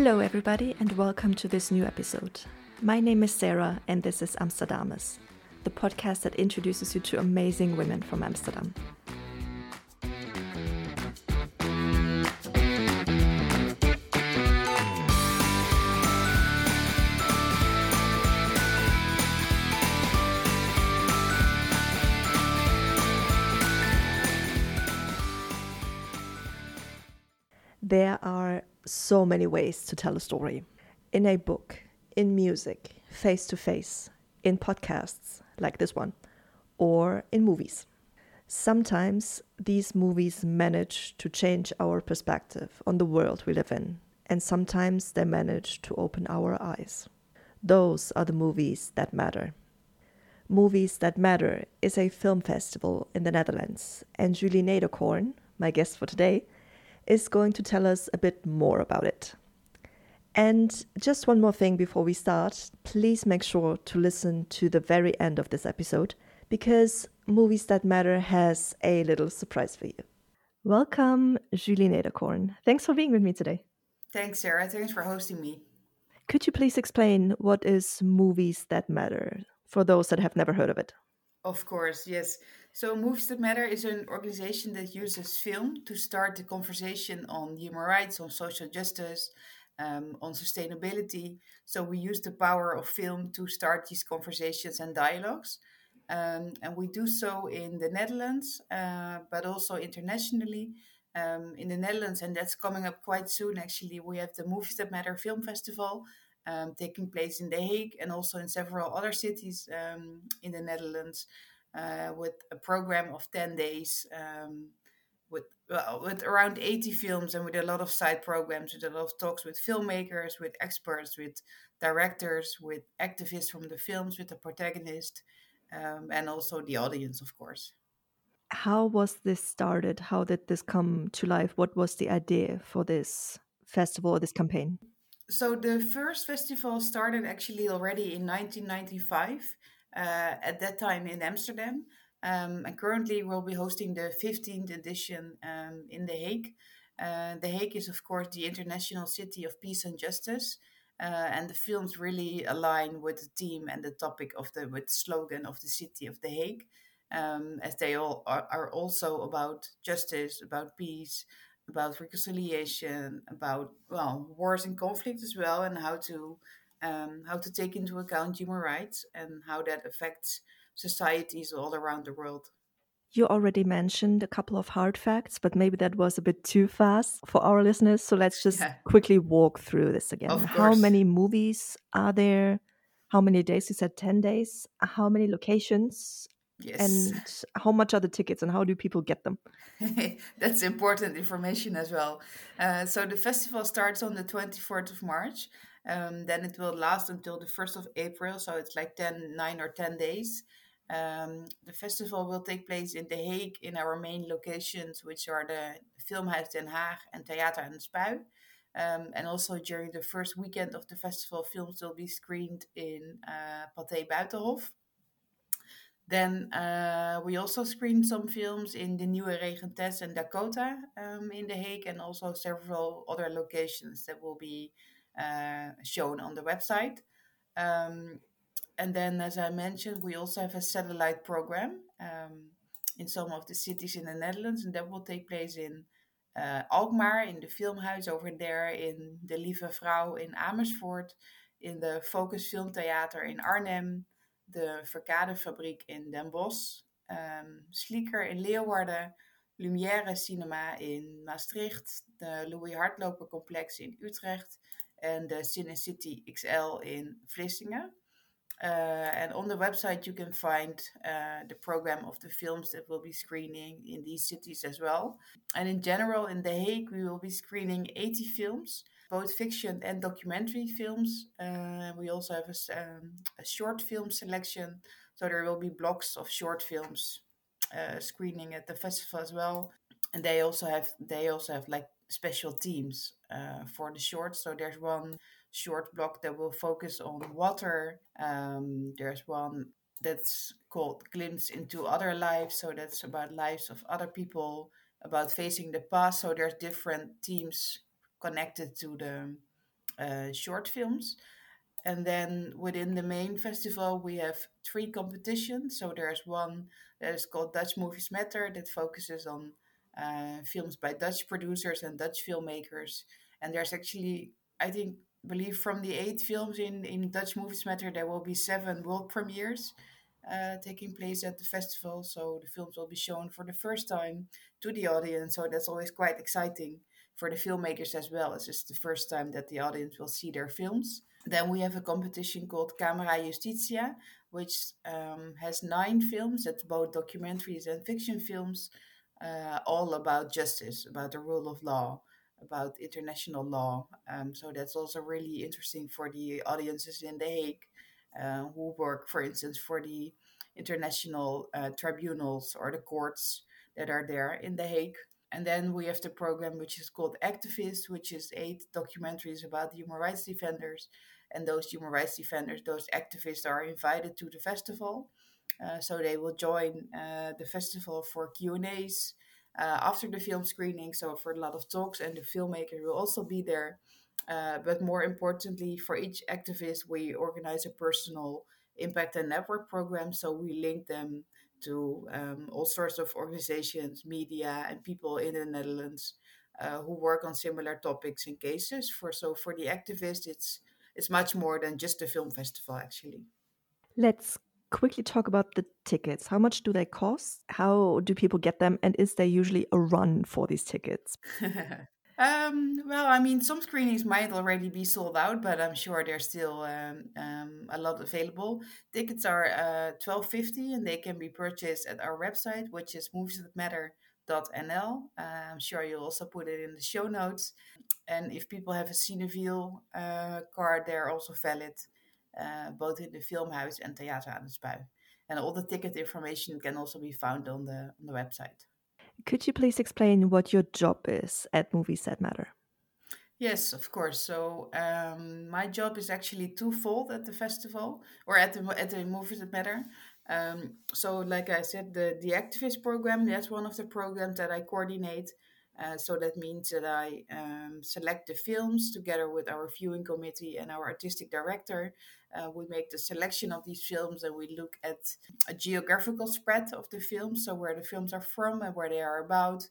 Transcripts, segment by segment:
Hello, everybody, and welcome to this new episode. My name is Sarah, and this is AmsterDames, the podcast that introduces you to amazing women from Amsterdam. There are so many ways to tell a story in a book, in music, face to face, in podcasts like this one, or in movies. Sometimes these movies manage to change our perspective on the world we live in, and sometimes they manage to open our eyes. Those are the movies that matter. Movies That Matter is a film festival in the Netherlands, and Julie Nederkoorn, my guest for today, is going to tell us a bit more about it. And just one more thing before we start please make sure to listen to the very end of this episode because Movies That Matter has a little surprise for you. Welcome, Julie Nederkoorn. Thanks for being with me today. Thanks, Sarah. Thanks for hosting me. Could you please explain what is Movies That Matter for those that have never heard of it? Of course, yes. So, Movies That Matter is an organization that uses film to start the conversation on human rights, on social justice, um, on sustainability. So, we use the power of film to start these conversations and dialogues. Um, and we do so in the Netherlands, uh, but also internationally. Um, in the Netherlands, and that's coming up quite soon actually, we have the Movies That Matter Film Festival. Um, taking place in The Hague and also in several other cities um, in the Netherlands uh, with a program of 10 days um, with, well, with around 80 films and with a lot of side programs, with a lot of talks with filmmakers, with experts, with directors, with activists from the films, with the protagonist, um, and also the audience, of course. How was this started? How did this come to life? What was the idea for this festival or this campaign? So the first festival started actually already in 1995 uh, at that time in Amsterdam. Um, and currently we'll be hosting the 15th edition um, in The Hague. Uh, the Hague is, of course, the international city of peace and justice. Uh, and the films really align with the theme and the topic of the with the slogan of the city of The Hague, um, as they all are, are, also about justice, about peace, about reconciliation, about well wars and conflict as well, and how to um, how to take into account human rights and how that affects societies all around the world. You already mentioned a couple of hard facts, but maybe that was a bit too fast for our listeners. So let's just yeah. quickly walk through this again. How many movies are there? How many days? You said 10 days. How many locations? Yes. And how much are the tickets and how do people get them? That's important information as well. Uh, so the festival starts on the 24th of March um, then it will last until the 1st of April, so it's like 10, 9 or 10 days. Um, the festival will take place in The Hague in our main locations, which are the Filmhuis Den Haag and Theater aan de Spui. Um, and also during the first weekend of the festival, films will be screened in uh, Pathé Buitenhof. Then uh, we also screened some films in the Nieuwe Regentes and Dakota um, in The Hague, and also several other locations that will be shown on the website. Um, and then, as I mentioned, we also have a satellite program um, in some of the cities in the Netherlands, and that will take place in uh, Alkmaar, in the Filmhuis over there, in the Lieve Vrouw in Amersfoort, in the Focus Filmtheater in Arnhem, the Verkadefabriek in Den Bosch, um, Slieker in Leeuwarden, Lumière Cinema in Maastricht, de Louis Hartloper Complex in Utrecht, and the Cine City XL in Vlissingen. Uh, and on the website, you can find uh, the program of the films that will be screening in these cities as well. And in general, in The Hague, we will be screening 80 films, both fiction and documentary films. Uh, we also have a, um, a, short film selection, so there will be blocks of short films screening at the festival as well. And they also have they also have like special teams uh, for the shorts. So there's one short block that will focus on water. Um, there's one that's called Glimpse into Other Lives. So that's about lives of other people, about facing the past. So there's different teams connected to the uh, short films. And then within the main festival, we have three competitions. So there's one that is called Dutch Movies Matter that focuses on uh, films by Dutch producers and Dutch filmmakers. And there's actually, I think, believe from the eight films in, in Dutch Movies Matter, there will be seven world premieres uh, taking place at the festival. So the films will be shown for the first time to the audience. So that's always quite exciting for the filmmakers as well. It's just the first time that the audience will see their films. Then we have a competition called Camera Justitia, which um, has nine films. That's both documentaries and fiction films, uh, all about justice, about the rule of law, about international law. Um, so that's also really interesting for the audiences in The Hague uh, who work, for instance, for the international uh, tribunals or the courts that are there in The Hague. And then we have the program which is called Activist, which is eight documentaries about human rights defenders. And those human rights defenders, those activists, are invited to the festival. Uh, so they will join uh, the festival for Q and A's uh, after the film screening. So for a lot of talks, and the filmmaker will also be there. But more importantly, for each activist, we organize a personal impact and network program. So we link them to um, all sorts of organizations, media, and people in the Netherlands uh, who work on similar topics and cases. For so for the activists, it's it's much more than just a film festival, actually. Let's quickly talk about the tickets. How much do they cost? How do people get them? And is there usually a run for these tickets? Um, well, I mean, some screenings might already be sold out, but I'm sure there's still um, um, a lot available. Tickets are uh, twelve fifty, and they can be purchased at our website, which is moviesthatmatter.nl. Uh, I'm sure you'll also put it in the show notes. And if people have a Cineville uh, card, they're also valid, uh, both in the Filmhuis and Theater aan de Spui. And all the ticket information can also be found on the on the website. Could you please explain what your job is at Movies That Matter? Yes, of course. So um, my job is actually twofold at the festival or at the at the Movies That Matter. Um, so, like I said, the the activist program that's one of the programs that I coordinate. Uh, so that means that I um, select the films together with our viewing committee and our artistic director. Uh, we make the selection of these films and we look at a geographical spread of the films, so where the films are from and where they are about.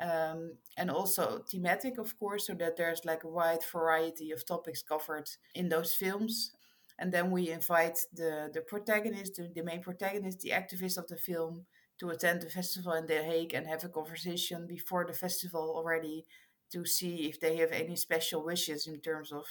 Um, and also thematic, of course, so that there's like a wide variety of topics covered in those films. And then we invite the, the protagonist, the, the main protagonist, the activist of the film, to attend the festival in The Hague and have a conversation before the festival already to see if they have any special wishes in terms of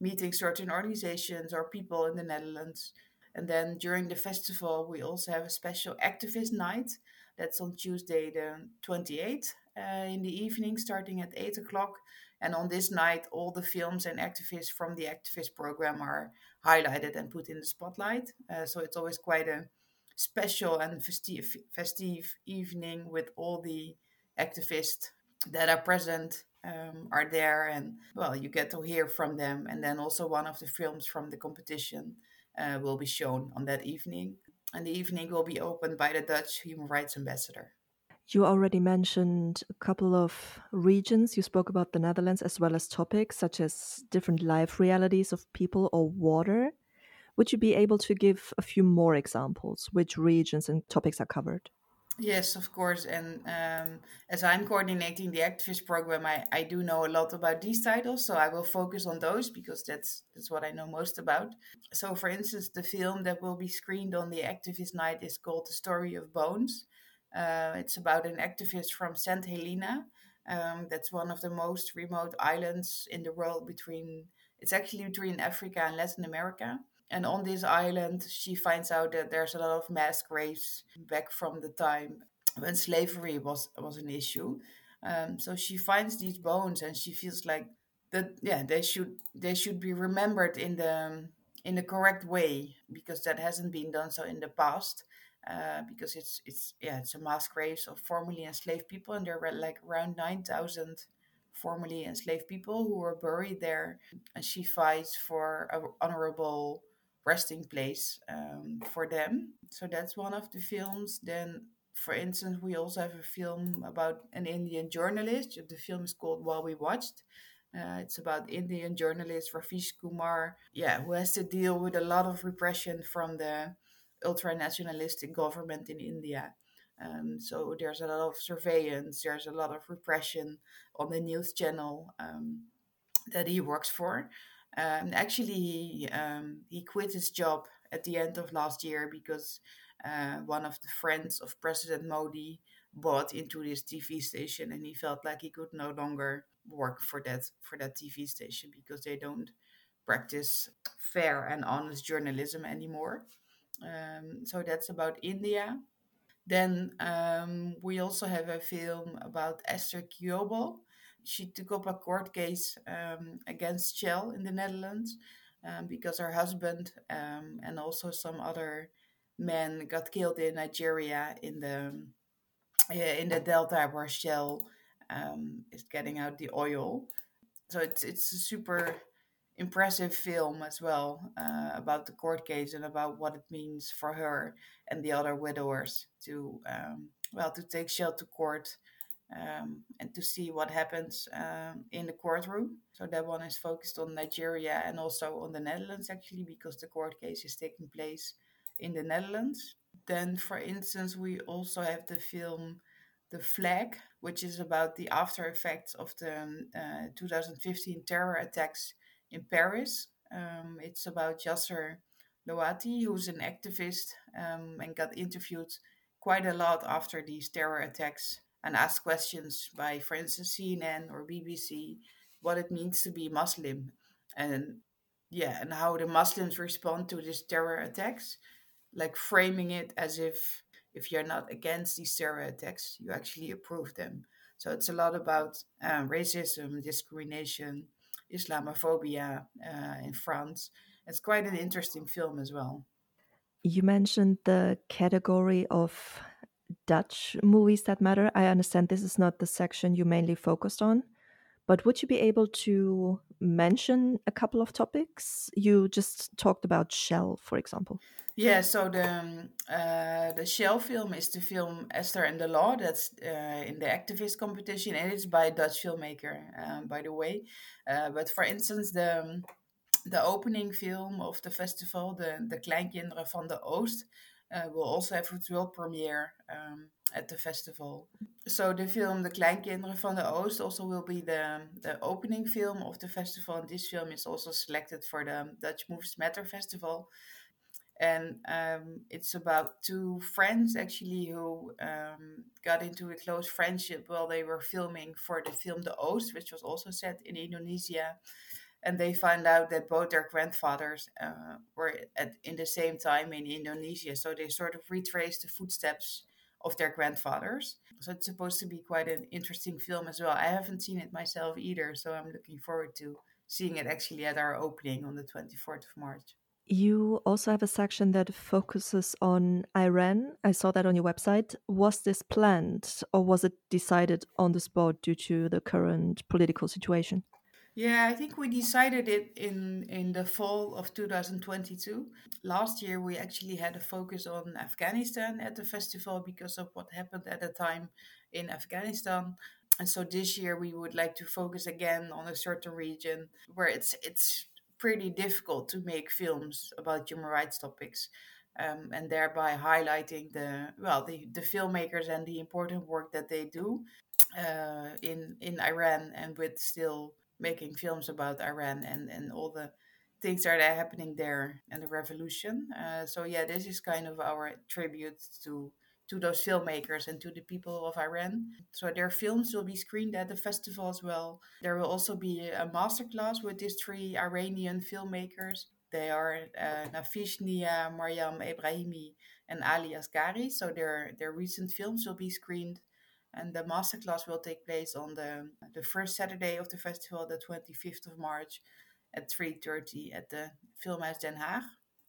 meeting certain organizations or people in the Netherlands. And then during the festival, we also have a special activist night. That's on Tuesday, the 28th uh, in the evening, starting at 8 o'clock. And on this night, all the films and activists from the activist program are highlighted and put in the spotlight. Uh, so it's always quite a special and festive, festive evening with all the activists that are present um, are there and well you get to hear from them and then also one of the films from the competition uh, will be shown on that evening and the evening will be opened by the dutch human rights ambassador you already mentioned a couple of regions. You spoke about the Netherlands as well as topics such as different life realities of people or water. Would you be able to give a few more examples? Which regions and topics are covered? Yes, of course. And um, as I'm coordinating the activist program, I, I do know a lot about these titles, so I will focus on those because that's that's what I know most about. So, for instance, the film that will be screened on the activist night is called "The Story of Bones." Uh, it's about an activist from Saint Helena. Um, that's one of the most remote islands in the world between. It's actually between Africa and Latin America and on this island, she finds out that there's a lot of mass graves back from the time when slavery was was an issue. Um, so she finds these bones, and she feels like that. Yeah, they should they should be remembered in the in the correct way because that hasn't been done so in the past. Uh, because it's it's yeah it's a mass graves of formerly enslaved people, and there were like around nine thousand formerly enslaved people who were buried there, and she fights for an honorable resting place um, for them. So that's one of the films. Then, for instance, we also have a film about an Indian journalist. The film is called While We Watched. Uh, it's about Indian journalist Ravish Kumar, yeah, who has to deal with a lot of repression from the ultra nationalistic government in India. Um, so there's a lot of surveillance, there's a lot of repression on the news channel um, that he works for. Um, actually, he, um, he quit his job at the end of last year because uh, one of the friends of President Modi bought into this TV station, and he felt like he could no longer work for that for that TV station because they don't practice fair and honest journalism anymore. Um, so that's about India. Then um, we also have a film about Esther Kiobel. She took up a court case um, against Shell in the Netherlands um, because her husband um, and also some other men got killed in Nigeria in the in the delta where Shell um, is getting out the oil. So it's it's a super impressive film as well uh, about the court case and about what it means for her and the other widowers to um, well to take Shell to court um, and to see what happens um, in the courtroom. So that one is focused on Nigeria and also on the Netherlands actually because the court case is taking place in the Netherlands. Then, for instance, we also have the film The Flag, which is about the after effects of the um, uh, 2015 terror attacks in Paris. Um, it's about Yasser Louati, who's an activist um, and got interviewed quite a lot after these terror attacks and asked questions by, for instance, CNN or BBC, what it means to be Muslim and yeah, and how the Muslims respond to these terror attacks, like framing it as if if you're not against these terror attacks, you actually approve them. So it's a lot about um, racism, discrimination, Islamophobia uh, in France. It's quite an interesting film as well. You mentioned the category of Dutch movies that matter. I understand this is not the section you mainly focused on, but would you be able to mention a couple of topics? You just talked about Shell, for example. Yeah, so the um, uh, the Shell film is the film Esther and the Law. That's uh, in the activist competition, and it's by a Dutch filmmaker, um, by the way. Uh, but for instance, the um, the opening film of the festival, the the Kleinkinderen van de Oost, uh, will also have its world premiere um, at the festival. So the film The Kleinkinderen van de Oost also will be the the opening film of the festival, and this film is also selected for the Dutch Movies Matter Festival and um, it's about two friends actually who um, got into a close friendship while they were filming for the film The Oost, which was also set in Indonesia. And they find out that both their grandfathers uh, were at in the same time in Indonesia, so they sort of retrace the footsteps of their grandfathers. So it's supposed to be quite an interesting film as well. I haven't seen it myself either, so I'm looking forward to seeing it actually at our opening on the 24th of March. You also have a section that focuses on Iran. I saw that on your website. Was this planned or was it decided on the spot due to the current political situation? Yeah, I think we decided it in in the fall of 2022. Last year we actually had a focus on Afghanistan at the festival because of what happened at the time in Afghanistan. And so this year we would like to focus again on a certain region where it's it's pretty difficult to make films about human rights topics. Um, and thereby highlighting the well the, the filmmakers and the important work that they do uh, in in Iran and with still making films about Iran and and all the things that are happening there and the revolution. Uh, so yeah, this is kind of our tribute to to those filmmakers and to the people of Iran. So their films will be screened at the festival as well. There will also be a masterclass with these three Iranian filmmakers. They are uh, Nafish Nia, Maryam Ebrahimi, and Ali Asghari. So their their recent films will be screened. And the masterclass will take place on the, the first Saturday of the festival, the 25th of March at 3.30 at the Filmhuis Den Haag.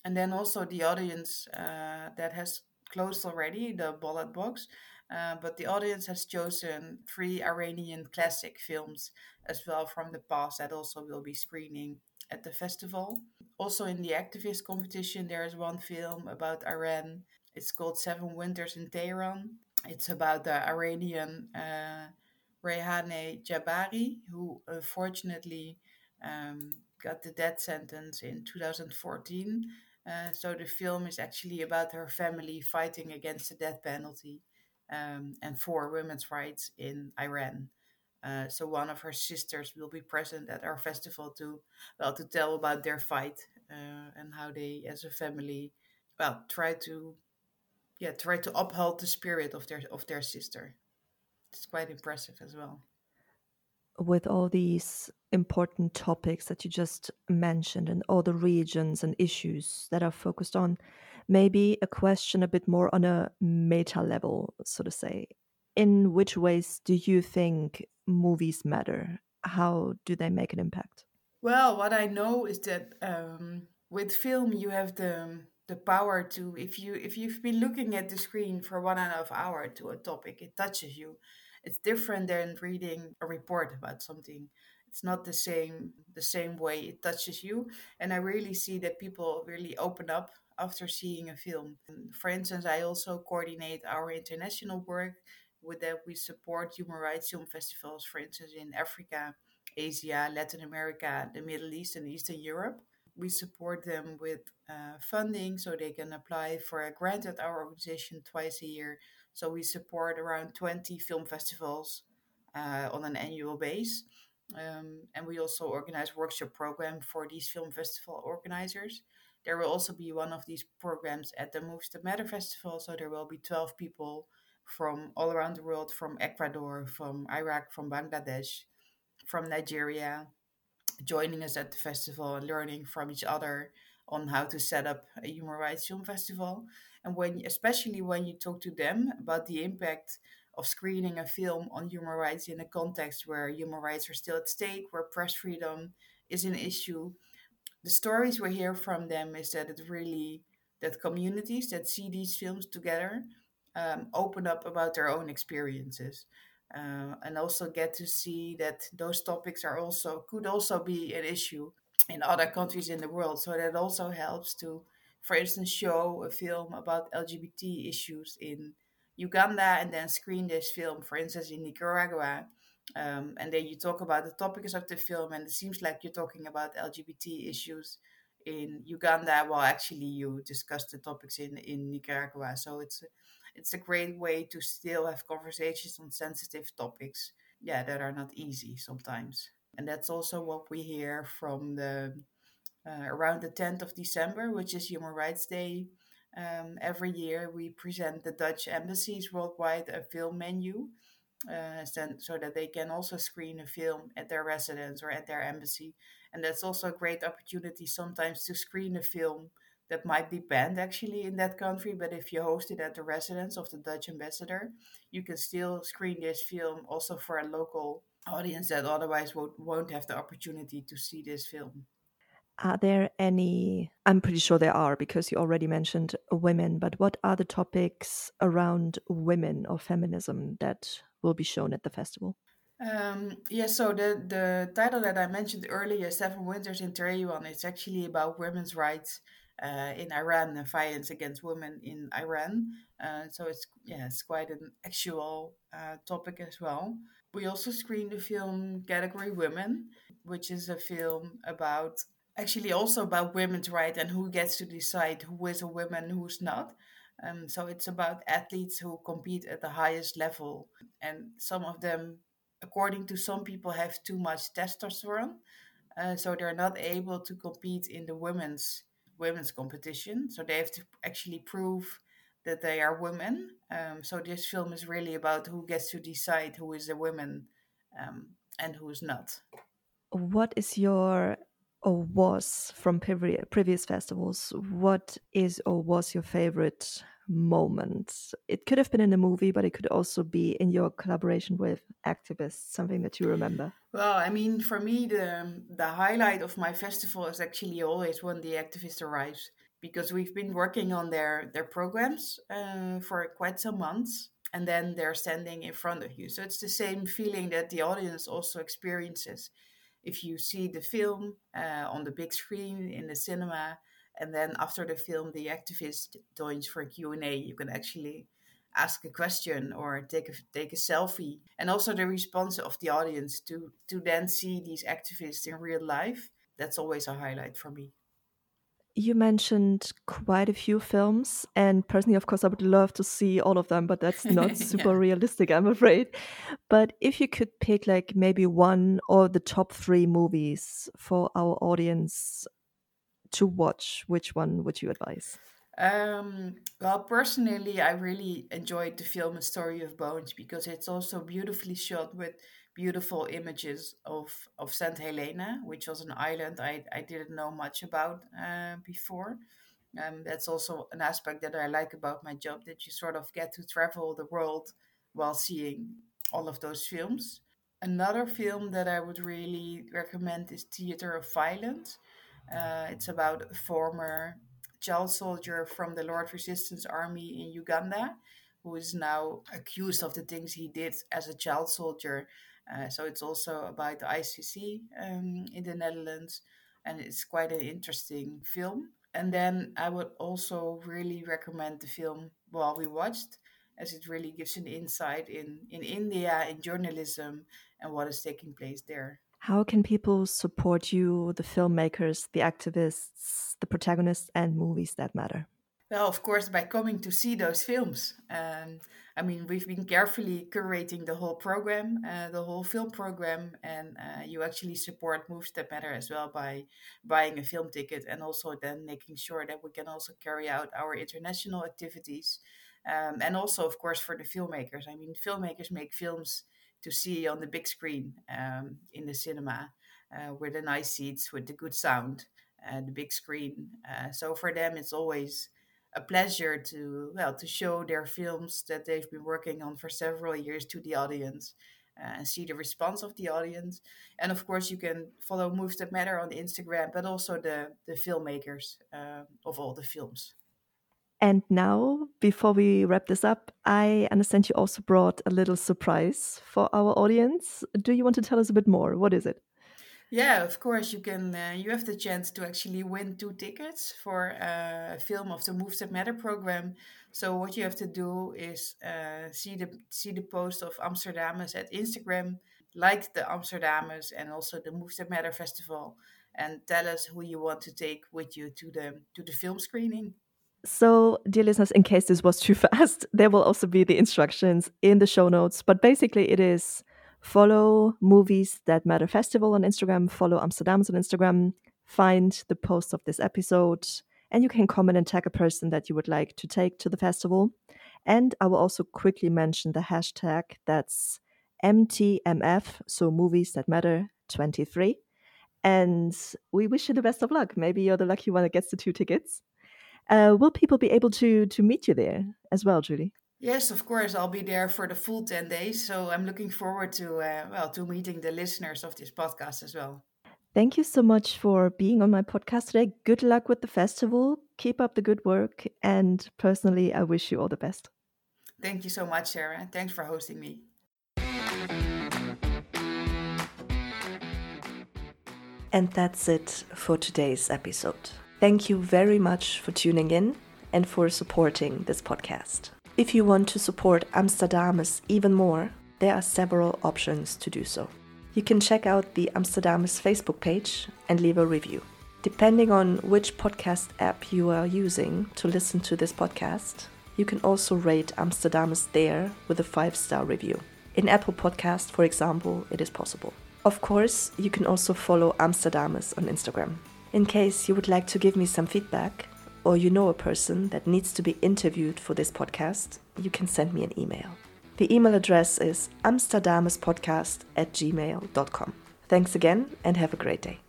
And then also the audience uh, that has closed already, the ballot box. Uh, but the audience has chosen three Iranian classic films as well from the past that also will be screening at the festival. Also, in the activist competition, there is one film about Iran. It's called Seven Winters in Tehran. It's about the Iranian uh, Reyhaneh Jabbari, who unfortunately um, got the death sentence in 2014. Uh, so the film is actually about her family fighting against the death penalty um, and for women's rights in Iran. Uh, so one of her sisters will be present at our festival to well to tell about their fight uh, and how they as a family well try to yeah try to uphold the spirit of their of their sister. It's quite impressive as well. With all these important topics that you just mentioned and all the regions and issues that are focused on, maybe a question a bit more on a meta level, so to say. In which ways do you think movies matter? How do they make an impact? Well, what I know is that um, with film you have the the power to if you if you've been looking at the screen for one and a half hour to a topic, it touches you. It's different than reading a report about something. It's not the same the same way it touches you, and I really see that people really open up after seeing a film. For instance, I also coordinate our international work with that we support human rights film festivals, for instance, in Africa, Asia, Latin America, the Middle East, and Eastern Europe. We support them with uh, funding so they can apply for a grant at our organization twice a year. So we support around 20 film festivals uh, on an annual base. Um, and we also organize workshop program for these film festival organizers. There will also be one of these programs at the Movies That Matter Festival. So there will be 12 people from all around the world from Ecuador, from Iraq, from Bangladesh, from Nigeria, joining us at the festival and learning from each other on how to set up a human rights film festival. And when, especially when you talk to them about the impact of screening a film on human rights in a context where human rights are still at stake, where press freedom is an issue, the stories we hear from them is that it really that communities that see these films together um, open up about their own experiences uh, and also get to see that those topics are also could also be an issue in other countries in the world so that also helps to for instance show a film about lgbt issues in uganda and then screen this film for instance in nicaragua um, and then you talk about the topics of the film, and it seems like you're talking about LGBT issues in Uganda, while actually you discuss the topics in in Nicaragua. So it's it's a great way to still have conversations on sensitive topics, yeah, that are not easy sometimes. And that's also what we hear from the uh, around the 10th of December, which is Human Rights Day. Um, every year, we present the Dutch embassies worldwide a film menu uh, so that they can also screen a film at their residence or at their embassy. And that's also a great opportunity sometimes to screen a film that might be banned actually in that country, but if you host it at the residence of the Dutch ambassador, you can still screen this film also for a local audience that otherwise won't, have the opportunity to see this film. Are there any? I'm pretty sure there are because you already mentioned women, but what are the topics around women or feminism that will be shown at the festival? Um, yeah, so the, the title that I mentioned earlier, Seven Winters in Tehran, it's actually about women's rights uh, in Iran and violence against women in Iran. Uh, so it's yeah, it's quite an actual uh, topic as well. We also screened the film Category Women, which is a film about actually also about women's rights and who gets to decide who is a woman, who's not. Um, so it's about athletes who compete at the highest level, and some of them, according to some people, have too much testosterone, uh, so they're not able to compete in the women's women's competition. So they have to actually prove that they are women. Um, so this film is really about who gets to decide who is a woman um, and who is not. What is your or was from previous festivals, what is or was your favorite moment? It could have been in a movie, but it could also be in your collaboration with activists, something that you remember. Well, I mean, for me, the the highlight of my festival is actually always when the activist arrives, because we've been working on their their programs uh, for quite some months, and then they're standing in front of you. So it's the same feeling that the audience also experiences if you see the film uh, on the big screen in the cinema, and then after the film, the activist joins for a Q and A, you can actually ask a question or take a take a selfie. And also the response of the audience to to then see these activists in real life. That's always a highlight for me. You mentioned quite a few films and personally of course i would love to see all of them but that's not super yeah. realistic i'm afraid. But if you could pick like maybe one or the top three movies for our audience to watch which one would you advise um, well, personally, I really enjoyed the film A Story of Bones because it's also beautifully shot with beautiful images of, of St. Helena, which was an island I, I didn't know much about uh, before. Um, that's also an aspect that I like about my job that you sort of get to travel the world while seeing all of those films. Another film that I would really recommend is Theater of Violence. Uh, it's about a former child soldier from the Lord Resistance Army in Uganda, who is now accused of the things he did as a child soldier. Uh, so it's also about the ICC um, in the Netherlands, and it's quite an interesting film. And then I would also really recommend the film While We Watched, as it really gives an insight in, in India, in journalism, and what is taking place there. How can people support you, the filmmakers, the activists, the protagonists, and movies that matter? Well, of course, by coming to see those films. Um, I mean, we've been carefully curating the whole program, uh, the whole film program, and uh, you actually support Movies That Matter as well by buying a film ticket and also then making sure that we can also carry out our international activities. Um, and also, of course, for the filmmakers. I mean, filmmakers make films to see on the big screen um, in the cinema uh, with the nice seats, with the good sound, uh, the big screen. Uh, so for them, it's always a pleasure to well to show their films that they've been working on for several years to the audience uh, and see the response of the audience. And of course, you can follow Movies That Matter on Instagram, but also the the filmmakers uh, of all the films. And now, before we wrap this up, I understand you also brought a little surprise for our audience. Do you want to tell us a bit more? What is it? Yeah, of course you can. Uh, you have the chance to actually win two tickets for uh, a film of the Movies That Matter program. So what you have to do is uh, see the see the post of AmsterDames at Instagram, like the AmsterDames and also the Movies That Matter festival, and tell us who you want to take with you to the to the film screening. So, dear listeners, in case this was too fast, there will also be the instructions in the show notes. But basically, it is follow Movies That Matter Festival on Instagram, follow AmsterDames on Instagram, find the post of this episode, and you can comment and tag a person that you would like to take to the festival. And I will also quickly mention the hashtag that's MTMF, so Movies That Matter 23. And we wish you the best of luck. Maybe you're the lucky one that gets the two tickets. Uh, will people be able to to meet you there as well, Julie? Yes, of course. I'll be there for the full ten days, so I'm looking forward to uh, well to meeting the listeners of this podcast as well. Thank you so much for being on my podcast today. Good luck with the festival. Keep up the good work, and personally, I wish you all the best. Thank you so much, Sarah. Thanks for hosting me. And that's it for today's episode. Thank you very much for tuning in and for supporting this podcast. If you want to support AmsterDames even more, there are several options to do so. You can check out the AmsterDames Facebook page and leave a review. Depending on which podcast app you are using to listen to this podcast, you can also rate AmsterDames there with a five star review. In Apple Podcast, for example, it is possible. Of course, you can also follow AmsterDames on Instagram. In case you would like to give me some feedback, or you know a person that needs to be interviewed for this podcast, you can send me an email. The email address is amsterdamespodcast at gmail.com. Thanks again and have a great day.